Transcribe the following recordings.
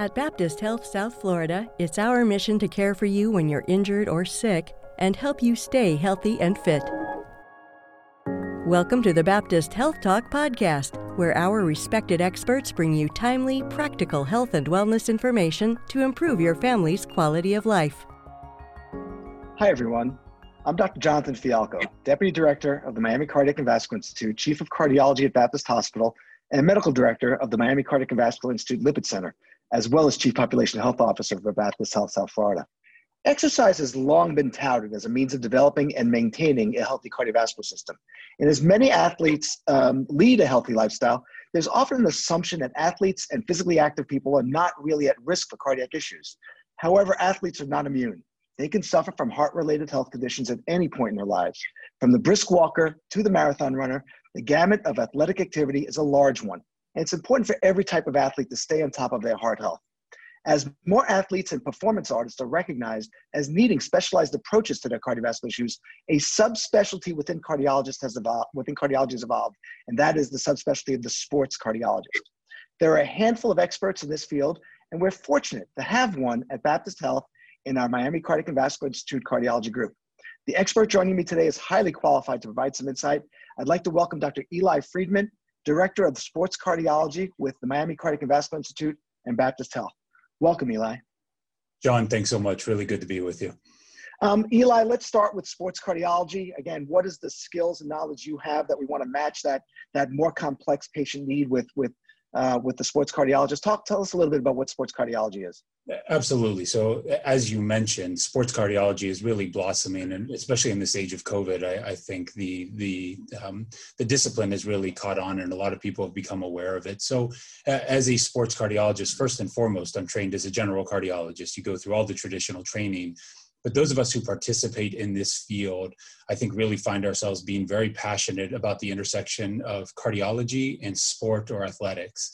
At Baptist Health South Florida, it's our mission to care for you when you're injured or sick and help you stay healthy and fit. Welcome to the Baptist Health Talk podcast, where our respected experts bring you timely, practical health and wellness information to improve your family's quality of life. Hi, everyone. I'm Dr. Jonathan Fialkow, Deputy Director of the Miami Cardiac and Vascular Institute, Chief of Cardiology at Baptist Hospital, and Medical Director of the Miami Cardiac and Vascular Institute Lipid Center, as well as Chief Population Health Officer for Baptist Health South Florida. Exercise has long been touted as a means of developing and maintaining a healthy cardiovascular system. And as many athletes um, lead a healthy lifestyle, there's often an assumption that athletes and physically active people are not really at risk for cardiac issues. However, athletes are not immune. They can suffer from heart related health conditions at any point in their lives. From the brisk walker to the marathon runner, the gamut of athletic activity is a large one. And it's important for every type of athlete to stay on top of their heart health. As more athletes and performance artists are recognized as needing specialized approaches to their cardiovascular issues, a subspecialty within cardiologists has evolved, within cardiology has evolved, and that is the subspecialty of the sports cardiologist. There are a handful of experts in this field, and we're fortunate to have one at Baptist Health in our Miami Cardiac and Vascular Institute Cardiology Group. The expert joining me today is highly qualified to provide some insight. I'd like to welcome Dr. Eli Friedman, Director of Sports Cardiology with the Miami Cardiac and Vascular Institute and Baptist Health. Welcome, Eli. John, thanks so much. Really good to be with you. Um, Eli, let's start with sports cardiology. Again, what is the skills and knowledge you have that we want to match that that more complex patient need with with uh, with the sports cardiologist. Talk, tell us a little bit about what sports cardiology is. Absolutely. So, as you mentioned, sports cardiology is really blossoming, and especially in this age of COVID, I, I think the the um, the discipline has really caught on, and a lot of people have become aware of it. So, uh, as a sports cardiologist, first and foremost, I'm trained as a general cardiologist. You go through all the traditional training but those of us who participate in this field, I think, really find ourselves being very passionate about the intersection of cardiology and sport or athletics.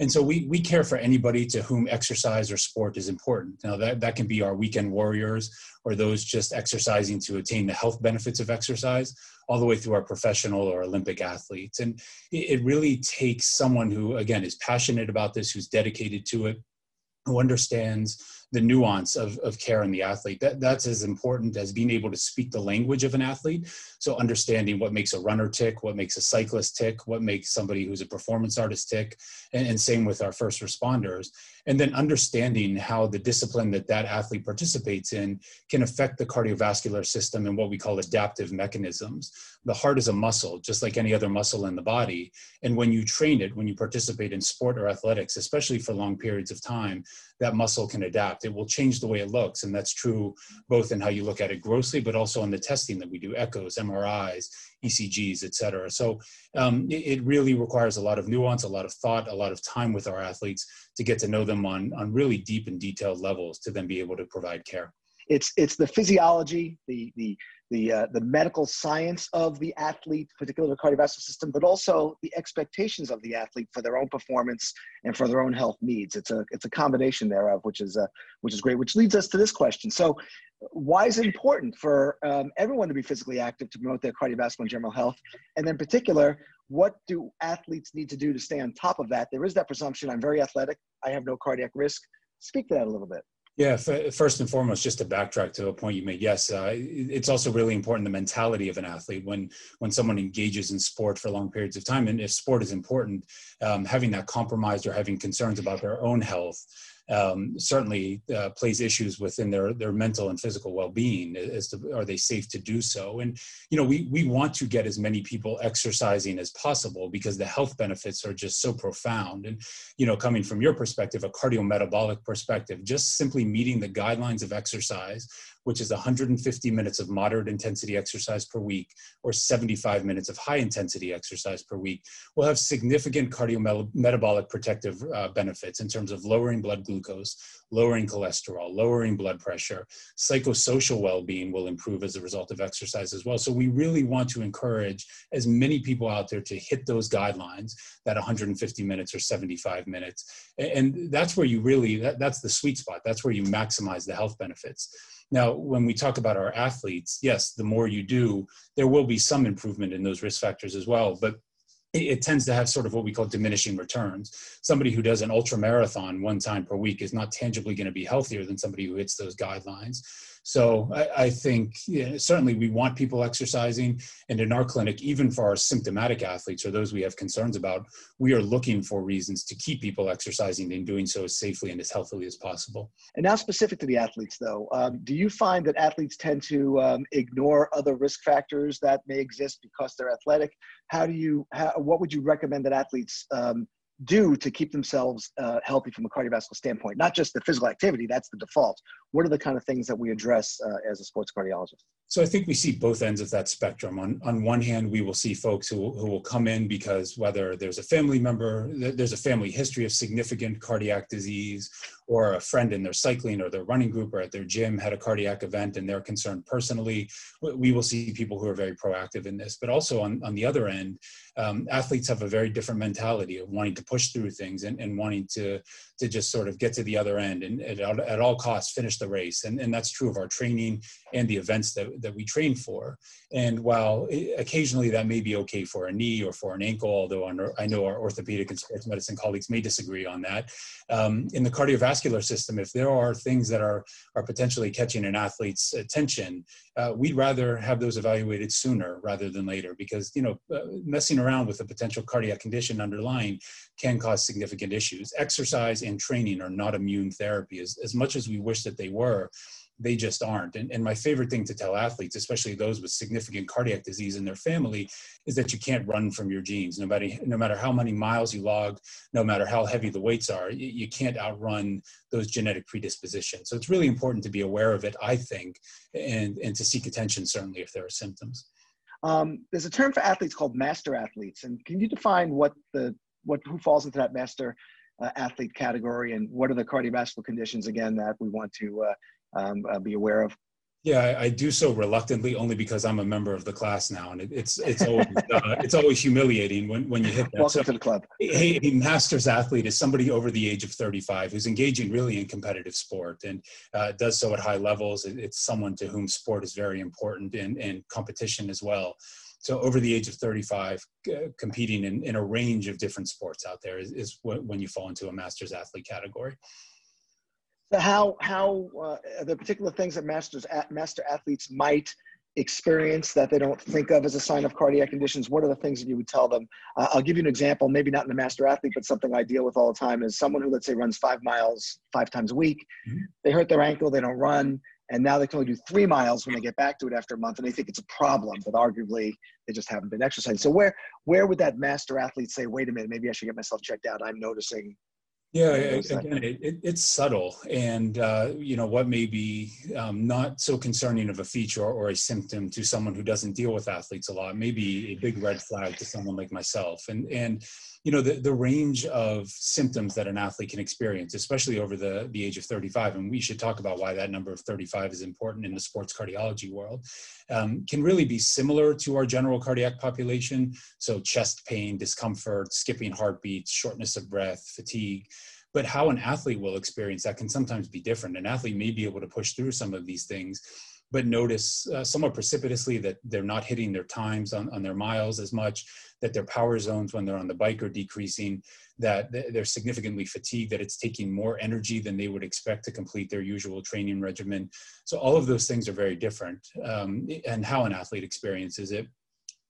And so we, we care for anybody to whom exercise or sport is important. Now, that, that can be our weekend warriors or those just exercising to attain the health benefits of exercise, all the way through our professional or Olympic athletes. And it, it really takes someone who, again, is passionate about this, who's dedicated to it, who understands the nuance of, of care in the athlete. That, that's as important as being able to speak the language of an athlete. So understanding what makes a runner tick, what makes a cyclist tick, what makes somebody who's a performance artist tick, and, and same with our first responders. And then understanding how the discipline that that athlete participates in can affect the cardiovascular system and what we call adaptive mechanisms. The heart is a muscle, just like any other muscle in the body. And when you train it, when you participate in sport or athletics, especially for long periods of time, that muscle can adapt. It will change the way it looks. And that's true both in how you look at it grossly, but also in the testing that we do echoes, MRIs, ECGs, et cetera. So um, it, it, really requires a lot of nuance, a lot of thought, a lot of time with our athletes to get to know them on, on really deep and detailed levels to then be able to provide care. It's, it's the physiology, the, the, the, uh, the medical science of the athlete, particularly the cardiovascular system, but also the expectations of the athlete for their own performance and for their own health needs. It's a, it's a combination thereof, which is, uh, which is great, which leads us to this question. So why is it important for um, everyone to be physically active to promote their cardiovascular and general health? And in particular, what do athletes need to do to stay on top of that? There is that presumption, I'm very athletic, I have no cardiac risk. Speak to that a little bit. Yeah, first and foremost, just to backtrack to a point you made, yes, uh, it's also really important the mentality of an athlete when when someone engages in sport for long periods of time, and if sport is important, um, having that compromised or having concerns about their own health um, certainly uh, plays issues within their their mental and physical well-being as to are they safe to do so? And you know we we want to get as many people exercising as possible because the health benefits are just so profound. And you know coming from your perspective a cardiometabolic perspective just simply meeting the guidelines of exercise which is 150 minutes of moderate intensity exercise per week or 75 minutes of high intensity exercise per week, will have significant cardiometabolic protective uh, benefits in terms of lowering blood glucose, lowering cholesterol, lowering blood pressure. Psychosocial well being will improve as a result of exercise as well. So, we really want to encourage as many people out there to hit those guidelines that 150 minutes or 75 minutes. And that's where you really, that, that's the sweet spot. That's where you maximize the health benefits. Now, when we talk about our athletes, yes, the more you do, there will be some improvement in those risk factors as well. But it tends to have sort of what we call diminishing returns. Somebody who does an ultra marathon one time per week is not tangibly going to be healthier than somebody who hits those guidelines. So I, I think certainly we want people exercising. And in our clinic, even for our symptomatic athletes or those we have concerns about, we are looking for reasons to keep people exercising and doing so as safely and as healthily as possible. And now, specific to the athletes, though, um, do you find that athletes tend to um, ignore other risk factors that may exist because they're athletic? How do you, how, what would you recommend that athletes um, do to keep themselves uh, healthy from a cardiovascular standpoint? Not just the physical activity, that's the default. What are the kind of things that we address uh, as a sports cardiologist? So I think we see both ends of that spectrum. On, on one hand, we will see folks who, who will come in because whether there's a family member, there's a family history of significant cardiac disease, or a friend in their cycling or their running group or at their gym had a cardiac event and they're concerned personally, we will see people who are very proactive in this. But also on, on the other end, um, athletes have a very different mentality of wanting to push through things and, and wanting to, to just sort of get to the other end and at, at all costs finish the race. And, and that's true of our training and the events that, that we train for. And while occasionally that may be okay for a knee or for an ankle, although I know our orthopedic and sports medicine colleagues may disagree on that, um, in the cardiovascular system, if there are things that are, are potentially catching an athlete's attention, uh, we'd rather have those evaluated sooner rather than later because, you know, uh, messing around with a potential cardiac condition underlying can cause significant issues. Exercise and training are not immune therapy as, as much as we wish that they were they just aren't. And, and my favorite thing to tell athletes, especially those with significant cardiac disease in their family, is that you can't run from your genes. No matter, no matter how many miles you log, no matter how heavy the weights are, you, you can't outrun those genetic predispositions. So it's really important to be aware of it, I think, and, and to seek attention, certainly, if there are symptoms. Um, there's a term for athletes called master athletes. And can you define what the, what, who falls into that master uh, athlete category and what are the cardiovascular conditions again that we want to uh, um, uh, be aware of? Yeah, I, I, do so reluctantly, only because I'm a member of the class now, and it, it's it's always uh, it's always humiliating when, when you hit that. Welcome so, to the club. A, a, master's athlete is somebody over the age of 35 who's engaging really in competitive sport and uh, does so at high levels. It, it's someone to whom sport is very important and, and competition as well. So over the age of 35, uh, competing in, in a range of different sports out there is, is when you fall into a master's athlete category. So how how uh, the particular things that masters master athletes might experience that they don't think of as a sign of cardiac conditions what are the things that you would tell them uh, i'll give you an example maybe not in a master athlete but something i deal with all the time is someone who let's say runs five miles five times a week mm-hmm. they hurt their ankle they don't run and now they can only do three miles when they get back to it after a month and they think it's a problem but arguably they just haven't been exercising. So where where would that master athlete say wait a minute maybe i should get myself checked out. I'm noticing yeah, again, it, it, it's subtle, and uh, you know what may be um, not so concerning of a feature or a symptom to someone who doesn't deal with athletes a lot, may be a big red flag to someone like myself. And and you know the, the range of symptoms that an athlete can experience especially over the, the age of 35 and we should talk about why that number of 35 is important in the sports cardiology world um, can really be similar to our general cardiac population. So chest pain discomfort skipping heartbeats shortness of breath fatigue. But how an athlete will experience that can sometimes be different. An athlete may be able to push through some of these things but notice uh, somewhat precipitously that they're not hitting their times on, on their miles as much, that their power zones when they're on the bike are decreasing, that they're significantly fatigued, that it's taking more energy than they would expect to complete their usual training regimen. So all of those things are very different um, and how an athlete experiences it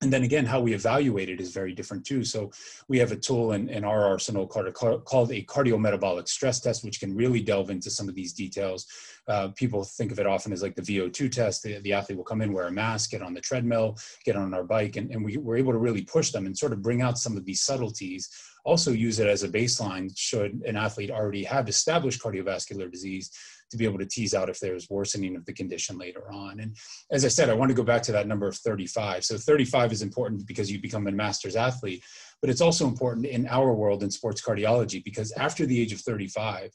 and then again, how we evaluate it is very different too. So we have a tool in, in our arsenal called a, called a cardiometabolic stress test, which can really delve into some of these details. Uh, people think of it often as like the VO2 test. The, the, athlete will come in, wear a mask, get on the treadmill, get on our bike, and, and we, we're able to really push them and sort of bring out some of these subtleties. Also use it as a baseline should an athlete already have established cardiovascular disease to be able to tease out if there's worsening of the condition later on. And as I said, I want to go back to that number of 35. So 35 is important because you become a master's athlete, but it's also important in our world in sports cardiology because after the age of 35,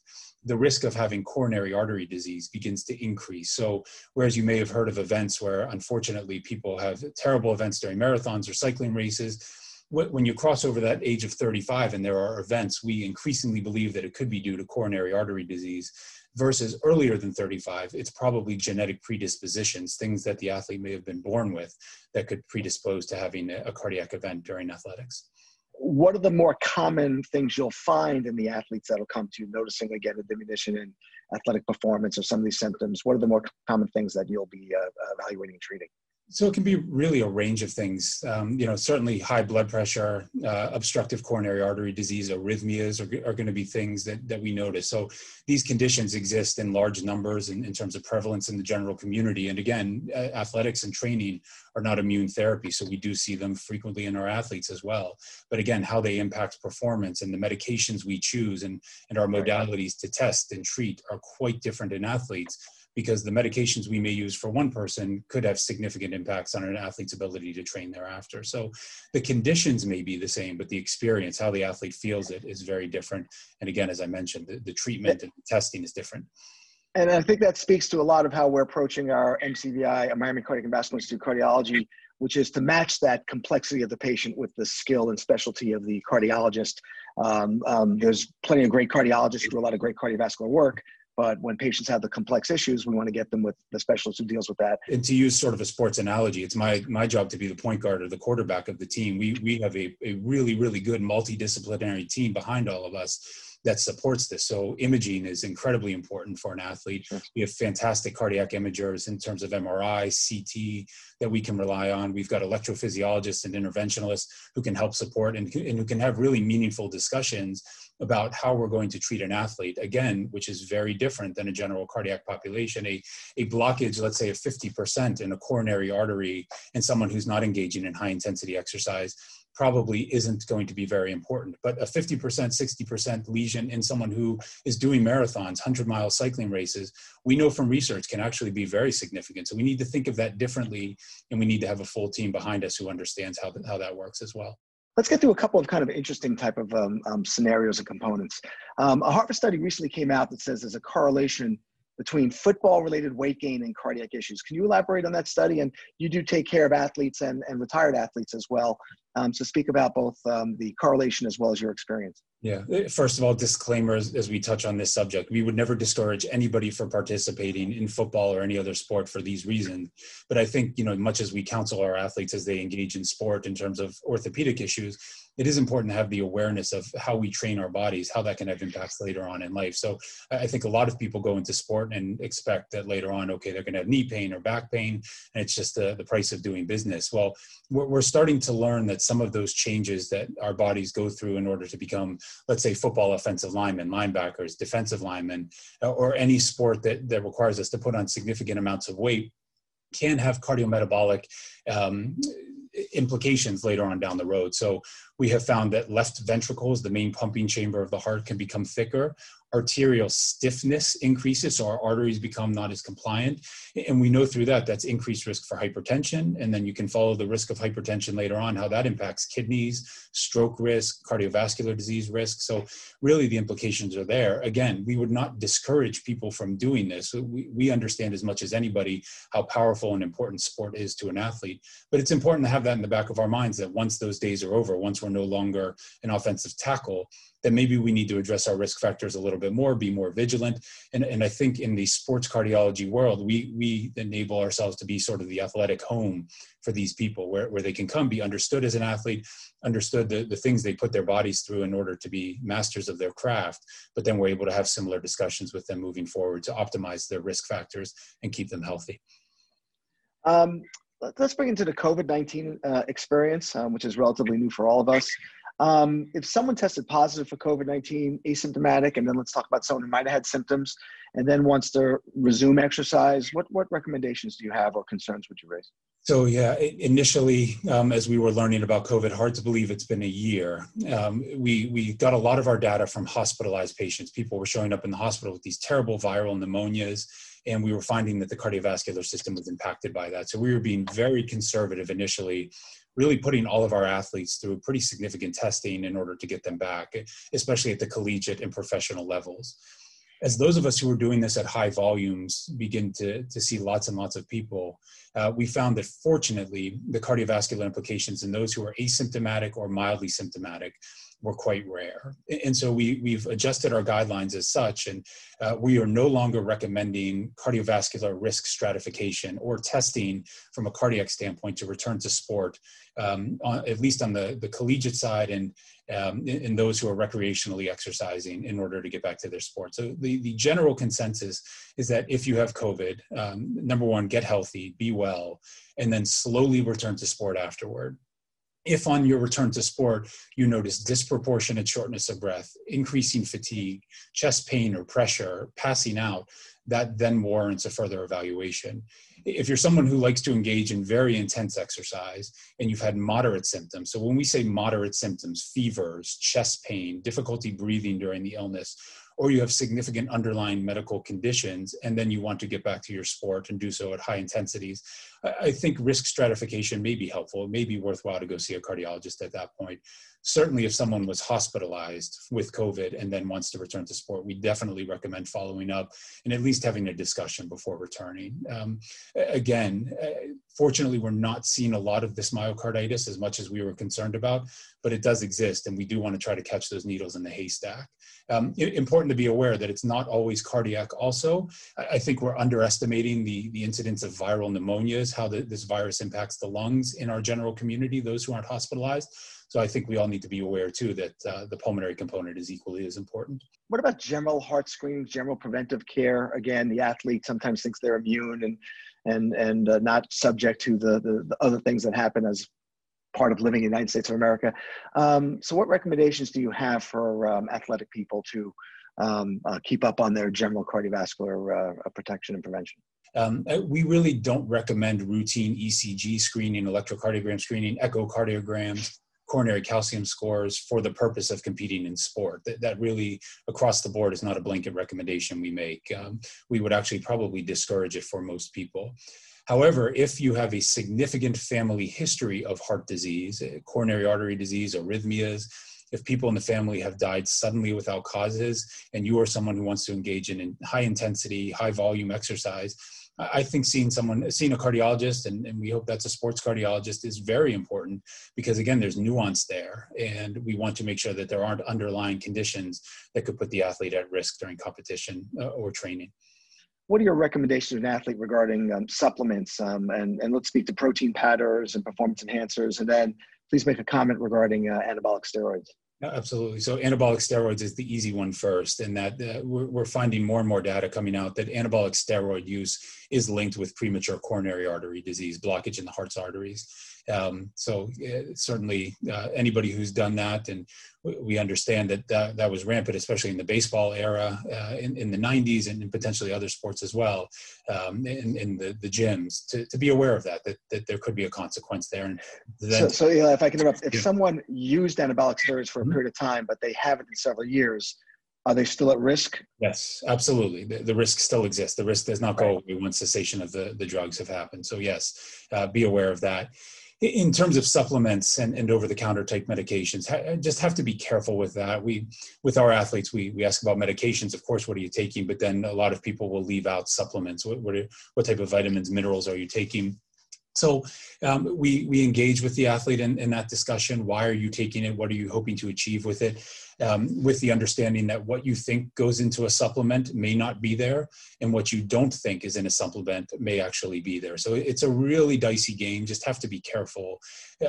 the risk of having coronary artery disease begins to increase. So, whereas you may have heard of events where unfortunately people have terrible events during marathons or cycling races, when you cross over that age of 35 and there are events, we increasingly believe that it could be due to coronary artery disease versus earlier than 35, it's probably genetic predispositions, things that the athlete may have been born with that could predispose to having a, cardiac event during athletics. What are the more common things you'll find in the athletes that'll come to you noticing again a diminution in athletic performance or some of these symptoms? What are the more common things that you'll be uh, evaluating and treating? So it can be really a range of things. Um, you know, certainly high blood pressure, uh, obstructive coronary artery disease, arrhythmias are, are going to be things that, that we notice. So these conditions exist in large numbers in, in terms of prevalence in the general community. And again, athletics and training are not immune therapy. So we do see them frequently in our athletes as well. But again, how they impact performance and the medications we choose and, and our modalities to test and treat are quite different in athletes because the medications we may use for one person could have significant impacts on an athlete's ability to train thereafter. So the conditions may be the same, but the experience, how the athlete feels it, is very different. And again, as I mentioned, the, the treatment and testing is different. And I think that speaks to a lot of how we're approaching our MCVI, Miami Cardiac and Vascular Institute cardiology, which is to match that complexity of the patient with the skill and specialty of the cardiologist. Um, um, there's plenty of great cardiologists who do a lot of great cardiovascular work, but when patients have the complex issues, we want to get them with the specialist who deals with that. And to use sort of a sports analogy, it's my my job to be the point guard or the quarterback of the team. We we have a, a really, really good multidisciplinary team behind all of us that supports this. So imaging is incredibly important for an athlete. Sure. We have fantastic cardiac imagers in terms of MRI, CT that we can rely on. We've got electrophysiologists and interventionalists who can help support and, and who can have really meaningful discussions about how we're going to treat an athlete, again, which is very different than a general cardiac population. A, a blockage, let's say, of 50% in a coronary artery in someone who's not engaging in high intensity exercise probably isn't going to be very important. But a 50%, 60% lesion in someone who is doing marathons, 100 mile cycling races, we know from research can actually be very significant. So we need to think of that differently, and we need to have a full team behind us who understands how, how that works as well. Let's get through a couple of kind of interesting type of um, um, scenarios and components. Um, a Harvard study recently came out that says there's a correlation between football related weight gain and cardiac issues. Can you elaborate on that study? And you do take care of athletes and, and retired athletes as well. Um, so speak about both um, the correlation as well as your experience. Yeah. First of all, disclaimers as we touch on this subject. We would never discourage anybody from participating in football or any other sport for these reasons. But I think, you know, much as we counsel our athletes as they engage in sport in terms of orthopedic issues, it is important to have the awareness of how we train our bodies, how that can have impacts later on in life. So I think a lot of people go into sport and expect that later on, okay, they're going to have knee pain or back pain, and it's just the, the price of doing business. Well, we're, starting to learn that some of those changes that our bodies go through in order to become, let's say, football offensive linemen, linebackers, defensive linemen, or any sport that, that requires us to put on significant amounts of weight can have cardiometabolic um, implications later on down the road. So we have found that left ventricles, the main pumping chamber of the heart, can become thicker arterial stiffness increases, so our arteries become not as compliant. And we know through that that's increased risk for hypertension. And then you can follow the risk of hypertension later on, how that impacts kidneys, stroke risk, cardiovascular disease risk. So, really, the implications are there. Again, we would not discourage people from doing this. We, we understand as much as anybody how powerful and important sport is to an athlete. But it's important to have that in the back of our minds that once those days are over, once we're no longer an offensive tackle, then maybe we need to address our risk factors a little bit more, be more vigilant. And, and I think in the sports cardiology world, we, we enable ourselves to be sort of the athletic home for these people where, where they can come be understood as an athlete, understood the, the things they put their bodies through in order to be masters of their craft, but then we're able to have similar discussions with them moving forward to optimize their risk factors and keep them healthy. Um, let's bring into the COVID 19 uh, experience, um, which is relatively new for all of us. Um, if someone tested positive for COVID 19, asymptomatic, and then let's talk about someone who might have had symptoms and then wants to resume exercise, what, what recommendations do you have or concerns would you raise? So, yeah, initially, um, as we were learning about COVID, hard to believe it's been a year. Um, we, we got a lot of our data from hospitalized patients. People were showing up in the hospital with these terrible viral pneumonias, and we were finding that the cardiovascular system was impacted by that. So, we were being very conservative initially really putting all of our athletes through pretty significant testing in order to get them back, especially at the collegiate and professional levels. As those of us who are doing this at high volumes begin to, to see lots and lots of people, uh, we found that fortunately the cardiovascular implications in those who are asymptomatic or mildly symptomatic were quite rare. And so we, we've adjusted our guidelines as such, and uh, we are no longer recommending cardiovascular risk stratification or testing from a cardiac standpoint to return to sport, um, on, at least on the, the collegiate side and um, in, in, those who are recreationally exercising in order to get back to their sport. So the, the general consensus is that if you have COVID, um, number one, get healthy, be well, and then slowly return to sport afterward if on your return to sport you notice disproportionate shortness of breath, increasing fatigue, chest pain or pressure, passing out, that then warrants a further evaluation. If you're someone who likes to engage in very intense exercise and you've had moderate symptoms, so when we say moderate symptoms, fevers, chest pain, difficulty breathing during the illness, or you have significant underlying medical conditions and then you want to get back to your sport and do so at high intensities, I think risk stratification may be helpful. It may be worthwhile to go see a cardiologist at that point. Certainly, if someone was hospitalized with COVID and then wants to return to sport, we definitely recommend following up and at least having a discussion before returning. Um, again, fortunately, we're not seeing a lot of this myocarditis as much as we were concerned about, but it does exist, and we do want to try to catch those needles in the haystack. Um, important to be aware that it's not always cardiac. Also, I, think we're underestimating the the incidence of viral pneumonias, how the, this virus impacts the lungs in our general community, those who aren't hospitalized. So I think we all need to be aware too that uh, the pulmonary component is equally as important. What about general heart screenings, general preventive care? Again, the athlete sometimes thinks they're immune and and and uh, not subject to the, the, the other things that happen as part of living in the United States of America. Um, so, what recommendations do you have for um, athletic people to um, uh, keep up on their general cardiovascular uh, protection and prevention? Um, uh, we really don't recommend routine ECG screening, electrocardiogram screening, echocardiograms, coronary calcium scores for the purpose of competing in sport. That, that really, across the board, is not a blanket recommendation we make. Um, we would actually probably discourage it for most people. However, if you have a significant family history of heart disease, uh, coronary artery disease, arrhythmias, if people in the family have died suddenly without causes, and you are someone who wants to engage in high intensity, high volume exercise, I think seeing someone, seeing a cardiologist, and, and, we hope that's a sports cardiologist, is very important because, again, there's nuance there. And we want to make sure that there aren't underlying conditions that could put the athlete at risk during competition uh, or training. What are your recommendations to an athlete regarding um, supplements? Um, and, and let's speak to protein powders and performance enhancers. And then please make a comment regarding uh, anabolic steroids. Absolutely. So anabolic steroids is the easy one first, and that uh, we're, we're, finding more and more data coming out that anabolic steroid use is linked with premature coronary artery disease, blockage in the heart's arteries. Um, so certainly uh, anybody who's done that, and we understand that that, that was rampant, especially in the baseball era uh, in, in the 90s and potentially other sports as well, um, in, in the, the gyms, to, to be aware of that, that, that there could be a consequence there. And then, so, so yeah, if I can interrupt, if yeah. someone used anabolic steroids for a mm-hmm. period of time, but they haven't in several years, are they still at risk? Yes, absolutely. The, the risk still exists. The risk does not go away once cessation of the, the drugs have happened. So yes, uh, be aware of that in terms of supplements and, and over-the-counter type medications ha- just have to be careful with that. We with our athletes we, we ask about medications of course what are you taking? But then a lot of people will leave out supplements. What, what, are, what type of vitamins minerals are you taking? So um, we we engage with the athlete in, in that discussion. Why are you taking it? What are you hoping to achieve with it um, with the understanding that what you think goes into a supplement may not be there, and what you don't think is in a supplement may actually be there. So it's a really dicey game. Just have to be careful.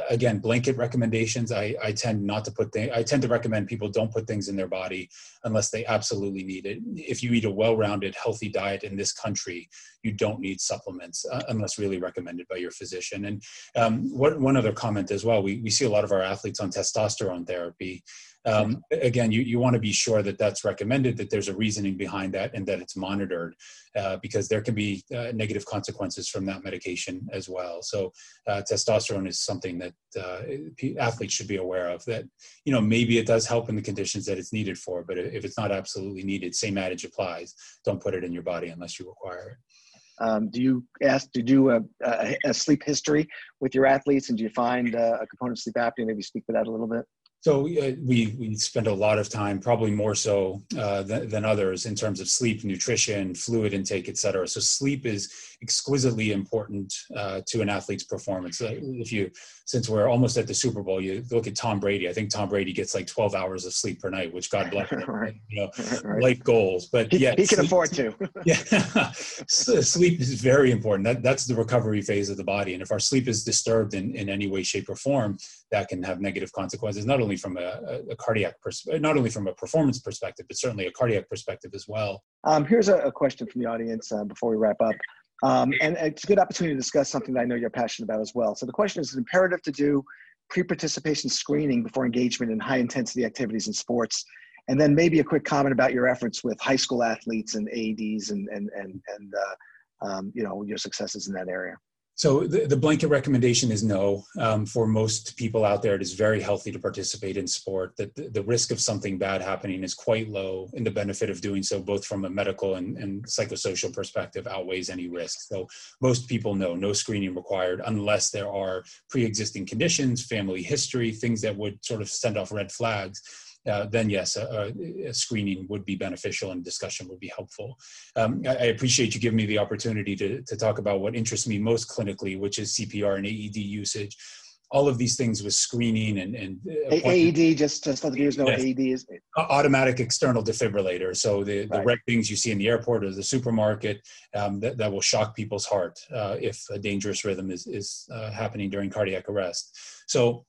Again, blanket recommendations. I, I tend not to put things. I tend to recommend people don't put things in their body unless they absolutely need it. If you eat a well-rounded, healthy diet in this country, you don't need supplements uh, unless really recommended by your physician. And um, what, one other comment as well. We we see a lot of our athletes on testosterone therapy um, again, you, you want to be sure that that's recommended, that there's a reasoning behind that, and that it's monitored, uh, because there can be uh, negative consequences from that medication as well. So, uh, testosterone is something that uh, athletes should be aware of. That you know maybe it does help in the conditions that it's needed for, but if it's not absolutely needed, same adage applies. Don't put it in your body unless you require it. Um, do you ask to do a, a, a, sleep history with your athletes, and do you find uh, a component of sleep apnea? Maybe speak to that a little bit. So uh, we we spend a lot of time, probably more so uh, than, others, in terms of sleep, nutrition, fluid intake, et cetera. So sleep is exquisitely important uh, to an athlete's performance. Uh, if you, since we're almost at the Super Bowl, you look at Tom Brady. I think Tom Brady gets like 12 hours of sleep per night, which God bless him. right. You know, right. life goals, but he, yeah, he can sleep, afford to. yeah, sleep is very important. That that's the recovery phase of the body, and if our sleep is disturbed in in any way, shape, or form, that can have negative consequences. Not only only from a, a cardiac perspective, not only from a performance perspective, but certainly a cardiac perspective as well. Um, here's a, a, question from the audience uh, before we wrap up. Um, and it's a good opportunity to discuss something that I know you're passionate about as well. So the question is, is imperative to do pre-participation screening before engagement in high intensity activities in sports? And then maybe a quick comment about your efforts with high school athletes and AEDs and, and, and, and uh, um, you know, your successes in that area. So the, the, blanket recommendation is no. Um, for most people out there, it is very healthy to participate in sport. That the, the, risk of something bad happening is quite low, and the benefit of doing so, both from a medical and, and psychosocial perspective, outweighs any risk. So most people know no screening required unless there are pre-existing conditions, family history, things that would sort of send off red flags uh, then yes, a, a, screening would be beneficial and discussion would be helpful. Um, I, I, appreciate you giving me the opportunity to, to talk about what interests me most clinically, which is CPR and AED usage. All of these things with screening and, and AED, just just let the viewers know yes. AED is automatic external defibrillator. So the, the red things you see in the airport or the supermarket um, that, that will shock people's heart uh, if a dangerous rhythm is, is uh, happening during cardiac arrest. So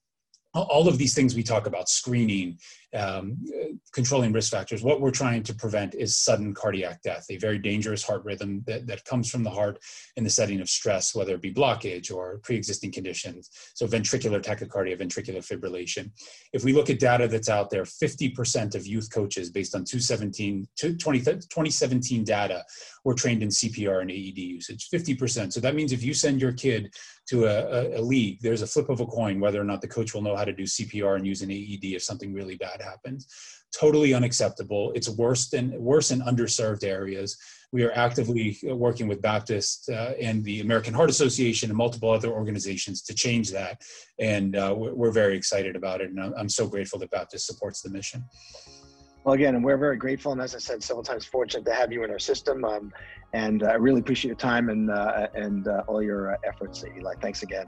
all of these things we talk about screening um, controlling risk factors what we're trying to prevent is sudden cardiac death a very dangerous heart rhythm that, that comes from the heart in the setting of stress whether it be blockage or pre-existing conditions. So ventricular tachycardia ventricular fibrillation. If we look at data that's out there 50% of youth coaches based on 217 20, 2017 data were trained in cpr and aed usage 50% so that means if you send your kid to a, a, league, there's a flip of a coin whether or not the coach will know how to do CPR and use an AED if something really bad happens. Totally unacceptable. It's worse than worse in underserved areas. We are actively working with Baptist uh, and the American Heart Association and multiple other organizations to change that, and uh, we're, we're, very excited about it. And I'm, I'm so grateful that Baptist supports the mission. Well, again, and we're very grateful, and as I said several times, fortunate to have you in our system. Um, and I uh, really appreciate your time and uh, and uh, all your uh, efforts, Eli. Thanks again.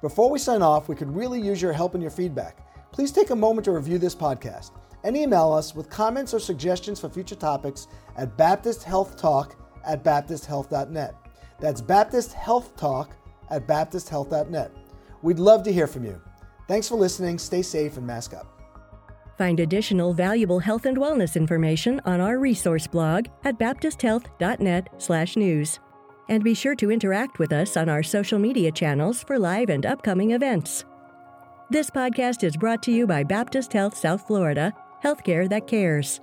Before we sign off, we could really use your help and your feedback. Please take a moment to review this podcast and email us with comments or suggestions for future topics at baptisthealthtalk at baptisthealth.net. That's Baptist Health Talk at baptisthealth.net. We'd love to hear from you. Thanks for listening. Stay safe and mask up. Find additional valuable health and wellness information on our resource blog at baptisthealth.net/news. And be sure to interact with us on our social media channels for live and upcoming events. This podcast is brought to you by Baptist Health South Florida, healthcare that cares.